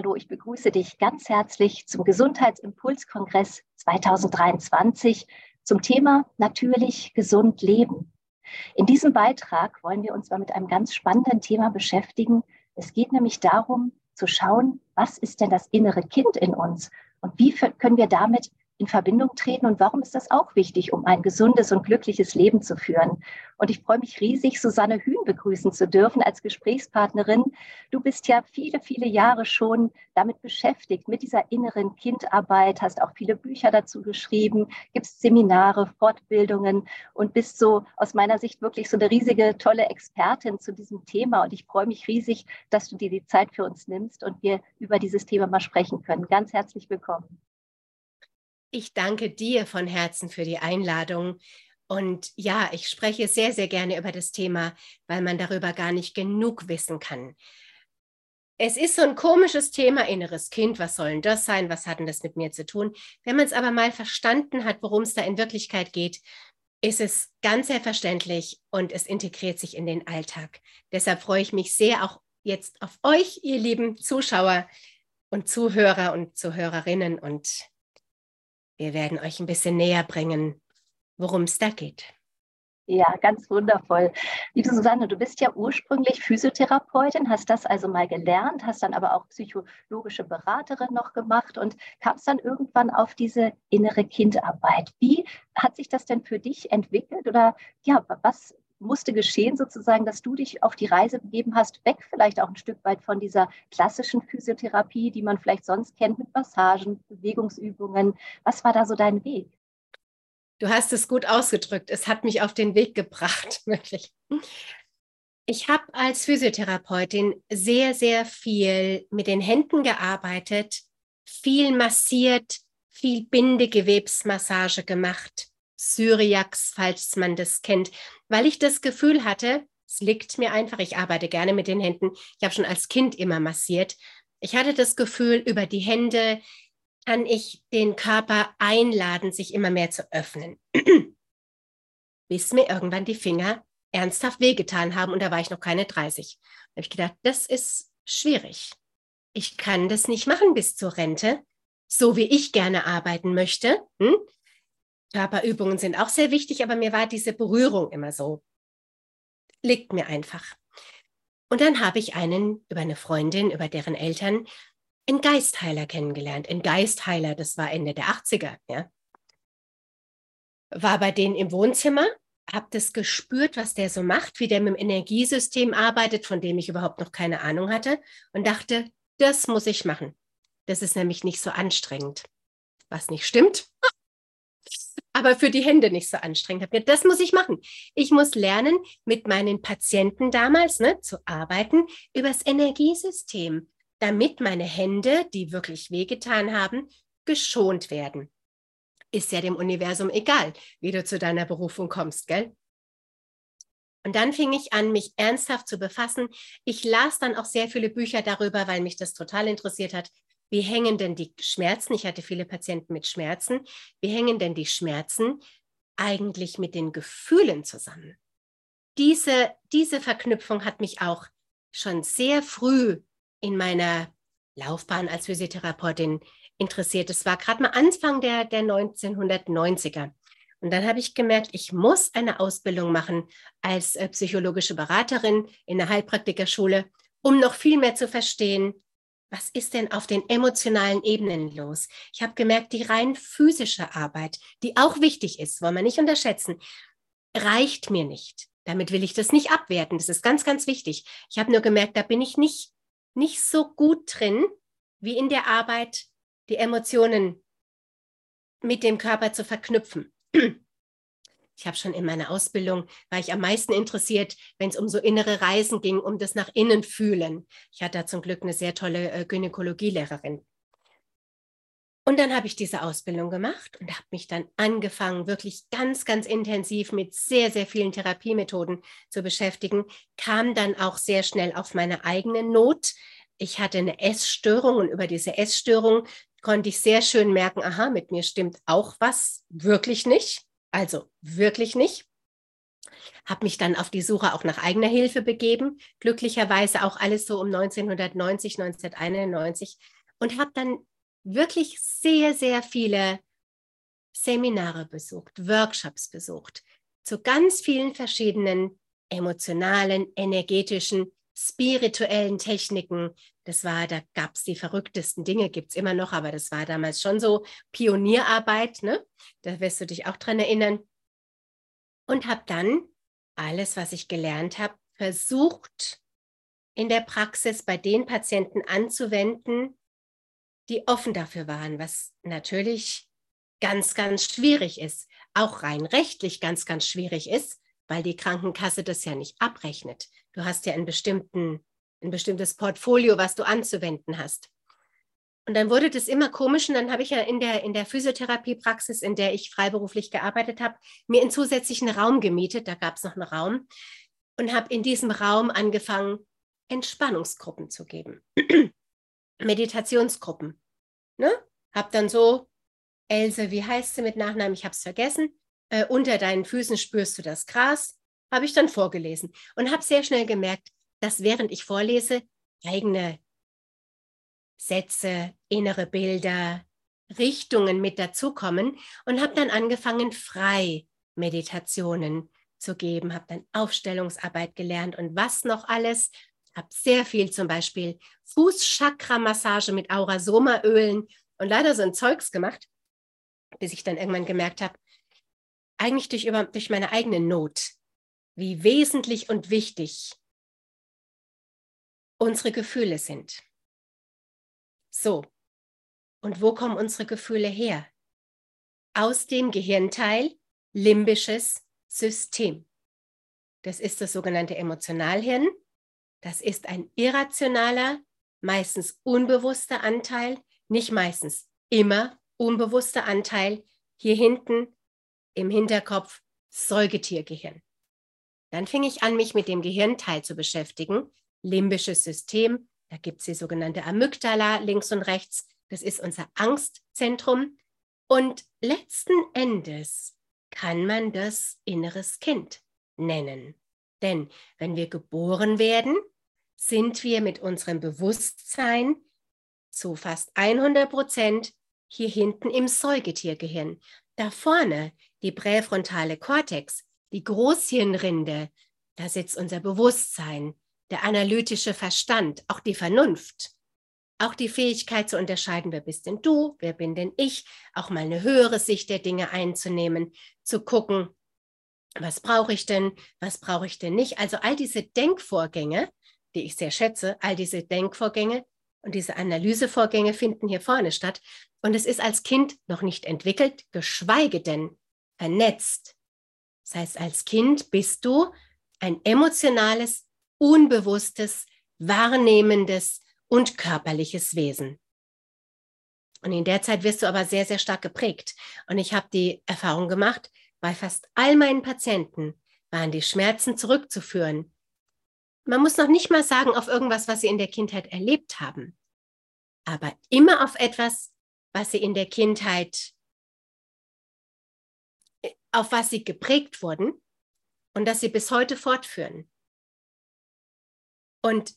Hallo, ich begrüße dich ganz herzlich zum Gesundheitsimpulskongress 2023 zum Thema natürlich gesund leben. In diesem Beitrag wollen wir uns mal mit einem ganz spannenden Thema beschäftigen. Es geht nämlich darum zu schauen, was ist denn das innere Kind in uns und wie können wir damit in Verbindung treten und warum ist das auch wichtig, um ein gesundes und glückliches Leben zu führen. Und ich freue mich riesig, Susanne Hühn begrüßen zu dürfen als Gesprächspartnerin. Du bist ja viele, viele Jahre schon damit beschäftigt, mit dieser inneren Kindarbeit, hast auch viele Bücher dazu geschrieben, gibst Seminare, Fortbildungen und bist so aus meiner Sicht wirklich so eine riesige, tolle Expertin zu diesem Thema. Und ich freue mich riesig, dass du dir die Zeit für uns nimmst und wir über dieses Thema mal sprechen können. Ganz herzlich willkommen. Ich danke dir von Herzen für die Einladung. Und ja, ich spreche sehr, sehr gerne über das Thema, weil man darüber gar nicht genug wissen kann. Es ist so ein komisches Thema, inneres Kind, was soll denn das sein, was hat denn das mit mir zu tun? Wenn man es aber mal verstanden hat, worum es da in Wirklichkeit geht, ist es ganz selbstverständlich und es integriert sich in den Alltag. Deshalb freue ich mich sehr auch jetzt auf euch, ihr lieben Zuschauer und Zuhörer und Zuhörerinnen und wir werden euch ein bisschen näher bringen, worum es da geht. Ja, ganz wundervoll. Liebe Susanne, du bist ja ursprünglich Physiotherapeutin, hast das also mal gelernt, hast dann aber auch psychologische Beraterin noch gemacht und kamst dann irgendwann auf diese innere Kindarbeit. Wie hat sich das denn für dich entwickelt oder ja, was musste geschehen, sozusagen, dass du dich auf die Reise begeben hast, weg vielleicht auch ein Stück weit von dieser klassischen Physiotherapie, die man vielleicht sonst kennt mit Massagen, Bewegungsübungen. Was war da so dein Weg? Du hast es gut ausgedrückt. Es hat mich auf den Weg gebracht, wirklich. Ich habe als Physiotherapeutin sehr, sehr viel mit den Händen gearbeitet, viel massiert, viel Bindegewebsmassage gemacht Syriax, falls man das kennt, weil ich das Gefühl hatte, es liegt mir einfach, ich arbeite gerne mit den Händen. Ich habe schon als Kind immer massiert. Ich hatte das Gefühl, über die Hände kann ich den Körper einladen, sich immer mehr zu öffnen. Bis mir irgendwann die Finger ernsthaft wehgetan haben und da war ich noch keine 30. Da habe ich gedacht, das ist schwierig. Ich kann das nicht machen bis zur Rente, so wie ich gerne arbeiten möchte. Hm? Körperübungen sind auch sehr wichtig, aber mir war diese Berührung immer so, liegt mir einfach. Und dann habe ich einen über eine Freundin, über deren Eltern, einen Geistheiler kennengelernt. Ein Geistheiler, das war Ende der 80er, ja. War bei denen im Wohnzimmer, habe das gespürt, was der so macht, wie der mit dem Energiesystem arbeitet, von dem ich überhaupt noch keine Ahnung hatte und dachte, das muss ich machen. Das ist nämlich nicht so anstrengend. Was nicht stimmt, aber für die Hände nicht so anstrengend. Habe das muss ich machen. Ich muss lernen, mit meinen Patienten damals ne, zu arbeiten übers Energiesystem, damit meine Hände, die wirklich wehgetan haben, geschont werden. Ist ja dem Universum egal, wie du zu deiner Berufung kommst, gell? Und dann fing ich an, mich ernsthaft zu befassen. Ich las dann auch sehr viele Bücher darüber, weil mich das total interessiert hat, wie hängen denn die Schmerzen, ich hatte viele Patienten mit Schmerzen, wie hängen denn die Schmerzen eigentlich mit den Gefühlen zusammen? Diese, diese Verknüpfung hat mich auch schon sehr früh in meiner Laufbahn als Physiotherapeutin interessiert. Es war gerade mal Anfang der, der 1990er. Und dann habe ich gemerkt, ich muss eine Ausbildung machen als äh, psychologische Beraterin in der Heilpraktikerschule, um noch viel mehr zu verstehen, was ist denn auf den emotionalen Ebenen los? Ich habe gemerkt, die rein physische Arbeit, die auch wichtig ist, wollen wir nicht unterschätzen, reicht mir nicht. Damit will ich das nicht abwerten. Das ist ganz, ganz wichtig. Ich habe nur gemerkt, da bin ich nicht, nicht so gut drin, wie in der Arbeit, die Emotionen mit dem Körper zu verknüpfen. Ich habe schon in meiner Ausbildung, war ich am meisten interessiert, wenn es um so innere Reisen ging, um das nach innen fühlen. Ich hatte da zum Glück eine sehr tolle äh, Gynäkologielehrerin. Und dann habe ich diese Ausbildung gemacht und habe mich dann angefangen, wirklich ganz, ganz intensiv mit sehr, sehr vielen Therapiemethoden zu beschäftigen, kam dann auch sehr schnell auf meine eigene Not. Ich hatte eine Essstörung und über diese Essstörung konnte ich sehr schön merken, aha, mit mir stimmt auch was wirklich nicht. Also wirklich nicht. Habe mich dann auf die Suche auch nach eigener Hilfe begeben. Glücklicherweise auch alles so um 1990, 1991 und habe dann wirklich sehr, sehr viele Seminare besucht, Workshops besucht, zu ganz vielen verschiedenen emotionalen, energetischen, spirituellen Techniken. Das war, da gab es die verrücktesten Dinge, gibt es immer noch, aber das war damals schon so Pionierarbeit, ne? Da wirst du dich auch dran erinnern. Und habe dann alles, was ich gelernt habe, versucht in der Praxis bei den Patienten anzuwenden, die offen dafür waren, was natürlich ganz, ganz schwierig ist, auch rein rechtlich ganz, ganz schwierig ist, weil die Krankenkasse das ja nicht abrechnet. Du hast ja ein bestimmtes Portfolio, was du anzuwenden hast. Und dann wurde das immer komisch und dann habe ich ja in der, in der Physiotherapiepraxis, in der ich freiberuflich gearbeitet habe, mir einen zusätzlichen Raum gemietet, da gab es noch einen Raum und habe in diesem Raum angefangen, Entspannungsgruppen zu geben. Meditationsgruppen. Ne? Hab dann so, Else, wie heißt sie mit Nachnamen? Ich habe es vergessen äh, unter deinen Füßen spürst du das Gras, habe ich dann vorgelesen und habe sehr schnell gemerkt, dass während ich vorlese, eigene Sätze, innere Bilder, Richtungen mit dazukommen und habe dann angefangen, frei Meditationen zu geben, habe dann Aufstellungsarbeit gelernt und was noch alles. Habe sehr viel zum Beispiel Fußchakra-Massage mit Aurasoma-Ölen und leider so ein Zeugs gemacht, bis ich dann irgendwann gemerkt habe, eigentlich durch, über, durch meine eigene Not, wie wesentlich und wichtig unsere Gefühle sind. So, und wo kommen unsere Gefühle her? Aus dem Gehirnteil limbisches System. Das ist das sogenannte Emotionalhirn. Das ist ein irrationaler, meistens unbewusster Anteil, nicht meistens immer unbewusster Anteil hier hinten im Hinterkopf Säugetiergehirn. Dann fing ich an, mich mit dem Gehirnteil zu beschäftigen, limbisches System. Da gibt es die sogenannte Amygdala links und rechts. Das ist unser Angstzentrum. Und letzten Endes kann man das inneres Kind nennen. Denn wenn wir geboren werden, sind wir mit unserem Bewusstsein zu fast 100 Prozent hier hinten im Säugetiergehirn. Da vorne die präfrontale Kortex, die Großhirnrinde, da sitzt unser Bewusstsein, der analytische Verstand, auch die Vernunft, auch die Fähigkeit zu unterscheiden, wer bist denn du, wer bin denn ich, auch mal eine höhere Sicht der Dinge einzunehmen, zu gucken, was brauche ich denn, was brauche ich denn nicht. Also all diese Denkvorgänge, die ich sehr schätze, all diese Denkvorgänge und diese Analysevorgänge finden hier vorne statt. Und es ist als Kind noch nicht entwickelt, geschweige denn vernetzt. Das heißt, als Kind bist du ein emotionales, unbewusstes, wahrnehmendes und körperliches Wesen. Und in der Zeit wirst du aber sehr, sehr stark geprägt. Und ich habe die Erfahrung gemacht, bei fast all meinen Patienten waren die Schmerzen zurückzuführen. Man muss noch nicht mal sagen auf irgendwas, was sie in der Kindheit erlebt haben, aber immer auf etwas, was sie in der Kindheit auf was sie geprägt wurden und das sie bis heute fortführen. Und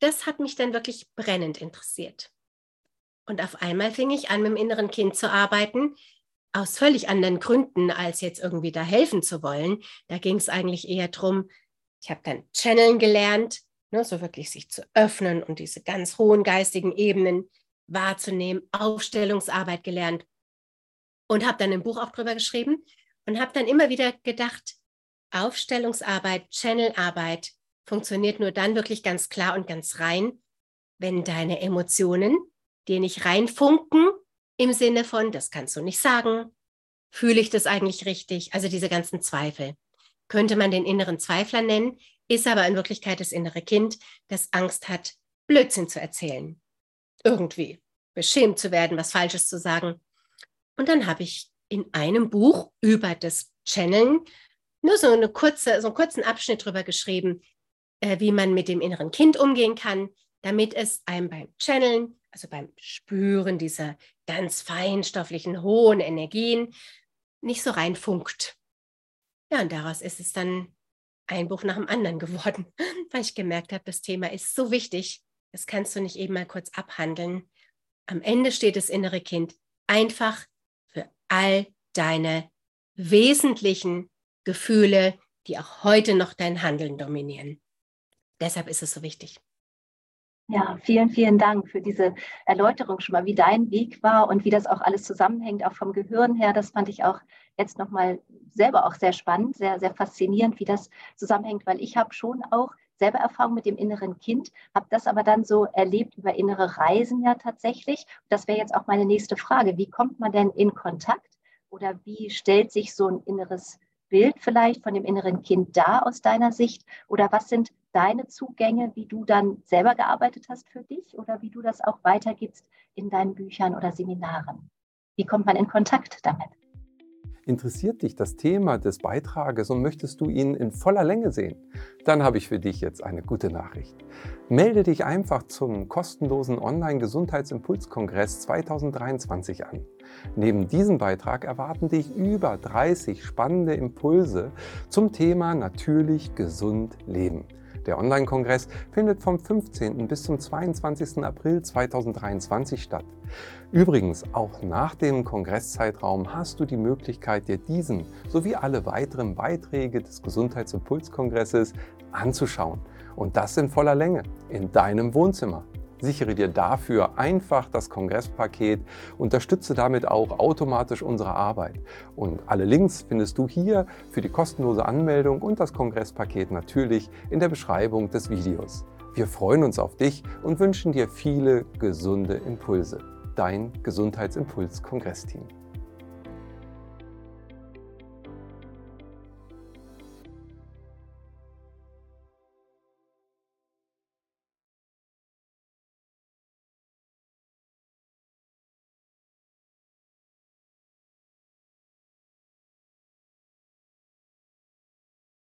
das hat mich dann wirklich brennend interessiert. Und auf einmal fing ich an, mit dem inneren Kind zu arbeiten, aus völlig anderen Gründen, als jetzt irgendwie da helfen zu wollen. Da ging es eigentlich eher darum, ich habe dann Channeln gelernt, ne, so wirklich sich zu öffnen und diese ganz hohen geistigen Ebenen wahrzunehmen, Aufstellungsarbeit gelernt und habe dann ein Buch auch drüber geschrieben und habe dann immer wieder gedacht, Aufstellungsarbeit, Channelarbeit funktioniert nur dann wirklich ganz klar und ganz rein, wenn deine Emotionen dir nicht reinfunken im Sinne von, das kannst du nicht sagen, fühle ich das eigentlich richtig? Also diese ganzen Zweifel. Könnte man den inneren Zweifler nennen, ist aber in Wirklichkeit das innere Kind, das Angst hat, Blödsinn zu erzählen. Irgendwie beschämt zu werden, was Falsches zu sagen. Und dann habe ich in einem Buch über das Channeln nur so, eine kurze, so einen kurzen Abschnitt darüber geschrieben, äh, wie man mit dem inneren Kind umgehen kann, damit es einem beim Channeln, also beim Spüren dieser ganz feinstofflichen, hohen Energien, nicht so reinfunkt. Ja, und daraus ist es dann ein Buch nach dem anderen geworden, weil ich gemerkt habe, das Thema ist so wichtig. Das kannst du nicht eben mal kurz abhandeln. Am Ende steht das innere Kind einfach für all deine wesentlichen Gefühle, die auch heute noch dein Handeln dominieren. Deshalb ist es so wichtig. Ja, vielen, vielen Dank für diese Erläuterung schon mal, wie dein Weg war und wie das auch alles zusammenhängt, auch vom Gehirn her. Das fand ich auch jetzt nochmal selber auch sehr spannend, sehr, sehr faszinierend, wie das zusammenhängt, weil ich habe schon auch selber Erfahrung mit dem inneren Kind, habe das aber dann so erlebt über innere Reisen ja tatsächlich. Das wäre jetzt auch meine nächste Frage. Wie kommt man denn in Kontakt oder wie stellt sich so ein inneres Bild vielleicht von dem inneren Kind dar aus deiner Sicht? Oder was sind deine Zugänge, wie du dann selber gearbeitet hast für dich oder wie du das auch weitergibst in deinen Büchern oder Seminaren? Wie kommt man in Kontakt damit? Interessiert dich das Thema des Beitrages und möchtest du ihn in voller Länge sehen? Dann habe ich für dich jetzt eine gute Nachricht. Melde dich einfach zum kostenlosen Online-Gesundheitsimpulskongress 2023 an. Neben diesem Beitrag erwarten dich über 30 spannende Impulse zum Thema natürlich gesund leben. Der Online-Kongress findet vom 15. bis zum 22. April 2023 statt. Übrigens, auch nach dem Kongresszeitraum hast du die Möglichkeit, dir diesen sowie alle weiteren Beiträge des Gesundheitsimpulskongresses anzuschauen. Und das in voller Länge, in deinem Wohnzimmer. Sichere dir dafür einfach das Kongresspaket, unterstütze damit auch automatisch unsere Arbeit. Und alle Links findest du hier für die kostenlose Anmeldung und das Kongresspaket natürlich in der Beschreibung des Videos. Wir freuen uns auf dich und wünschen dir viele gesunde Impulse. Dein Gesundheitsimpuls-Kongressteam.